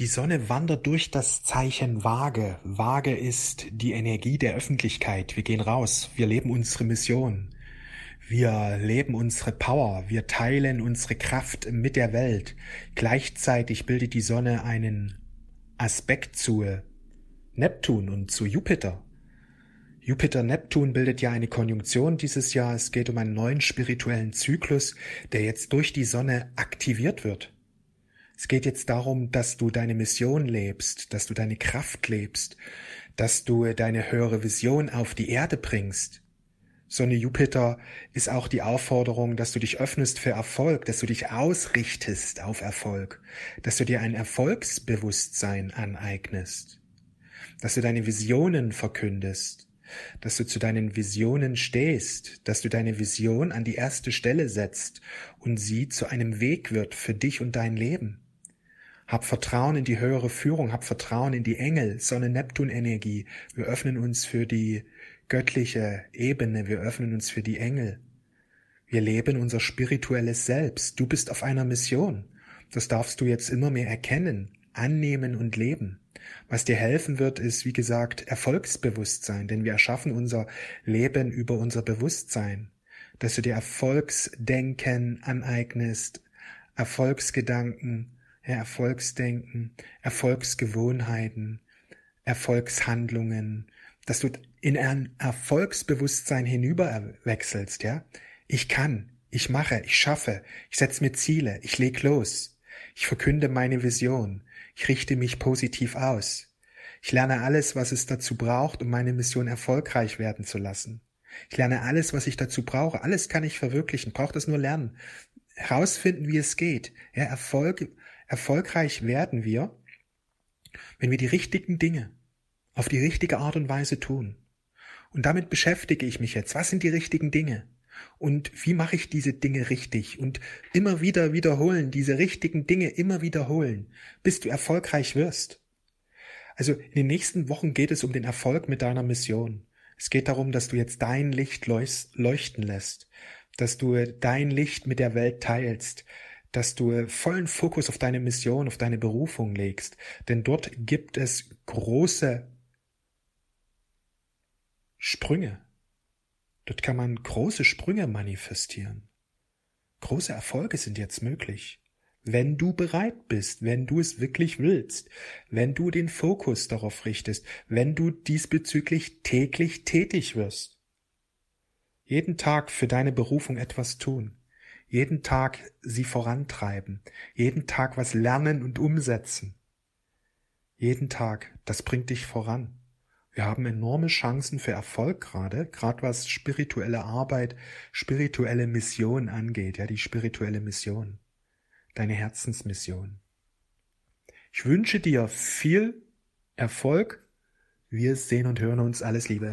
Die Sonne wandert durch das Zeichen Waage. Waage ist die Energie der Öffentlichkeit. Wir gehen raus, wir leben unsere Mission. Wir leben unsere Power, wir teilen unsere Kraft mit der Welt. Gleichzeitig bildet die Sonne einen Aspekt zu Neptun und zu Jupiter. Jupiter-Neptun bildet ja eine Konjunktion dieses Jahr. Es geht um einen neuen spirituellen Zyklus, der jetzt durch die Sonne aktiviert wird. Es geht jetzt darum, dass du deine Mission lebst, dass du deine Kraft lebst, dass du deine höhere Vision auf die Erde bringst. Sonne Jupiter ist auch die Aufforderung, dass du dich öffnest für Erfolg, dass du dich ausrichtest auf Erfolg, dass du dir ein Erfolgsbewusstsein aneignest, dass du deine Visionen verkündest, dass du zu deinen Visionen stehst, dass du deine Vision an die erste Stelle setzt und sie zu einem Weg wird für dich und dein Leben. Hab Vertrauen in die höhere Führung, hab Vertrauen in die Engel, Sonne-Neptun-Energie. Wir öffnen uns für die göttliche Ebene, wir öffnen uns für die Engel. Wir leben unser spirituelles Selbst. Du bist auf einer Mission. Das darfst du jetzt immer mehr erkennen, annehmen und leben. Was dir helfen wird, ist, wie gesagt, Erfolgsbewusstsein, denn wir erschaffen unser Leben über unser Bewusstsein. Dass du dir Erfolgsdenken aneignest, Erfolgsgedanken, Erfolgsdenken, Erfolgsgewohnheiten, Erfolgshandlungen, dass du in ein Erfolgsbewusstsein hinüberwechselst, ja? Ich kann, ich mache, ich schaffe, ich setze mir Ziele, ich leg los, ich verkünde meine Vision, ich richte mich positiv aus. Ich lerne alles, was es dazu braucht, um meine Mission erfolgreich werden zu lassen. Ich lerne alles, was ich dazu brauche. Alles kann ich verwirklichen. Braucht es nur lernen. Herausfinden, wie es geht. Ja, Erfolg Erfolgreich werden wir, wenn wir die richtigen Dinge auf die richtige Art und Weise tun. Und damit beschäftige ich mich jetzt. Was sind die richtigen Dinge? Und wie mache ich diese Dinge richtig? Und immer wieder wiederholen, diese richtigen Dinge immer wiederholen, bis du erfolgreich wirst. Also in den nächsten Wochen geht es um den Erfolg mit deiner Mission. Es geht darum, dass du jetzt dein Licht leuchten lässt, dass du dein Licht mit der Welt teilst, dass du vollen Fokus auf deine Mission, auf deine Berufung legst. Denn dort gibt es große Sprünge. Dort kann man große Sprünge manifestieren. Große Erfolge sind jetzt möglich. Wenn du bereit bist, wenn du es wirklich willst, wenn du den Fokus darauf richtest, wenn du diesbezüglich täglich tätig wirst. Jeden Tag für deine Berufung etwas tun jeden Tag sie vorantreiben, jeden Tag was lernen und umsetzen. Jeden Tag, das bringt dich voran. Wir haben enorme Chancen für Erfolg gerade, gerade was spirituelle Arbeit, spirituelle Mission angeht, ja, die spirituelle Mission, deine Herzensmission. Ich wünsche dir viel Erfolg. Wir sehen und hören uns. Alles Liebe.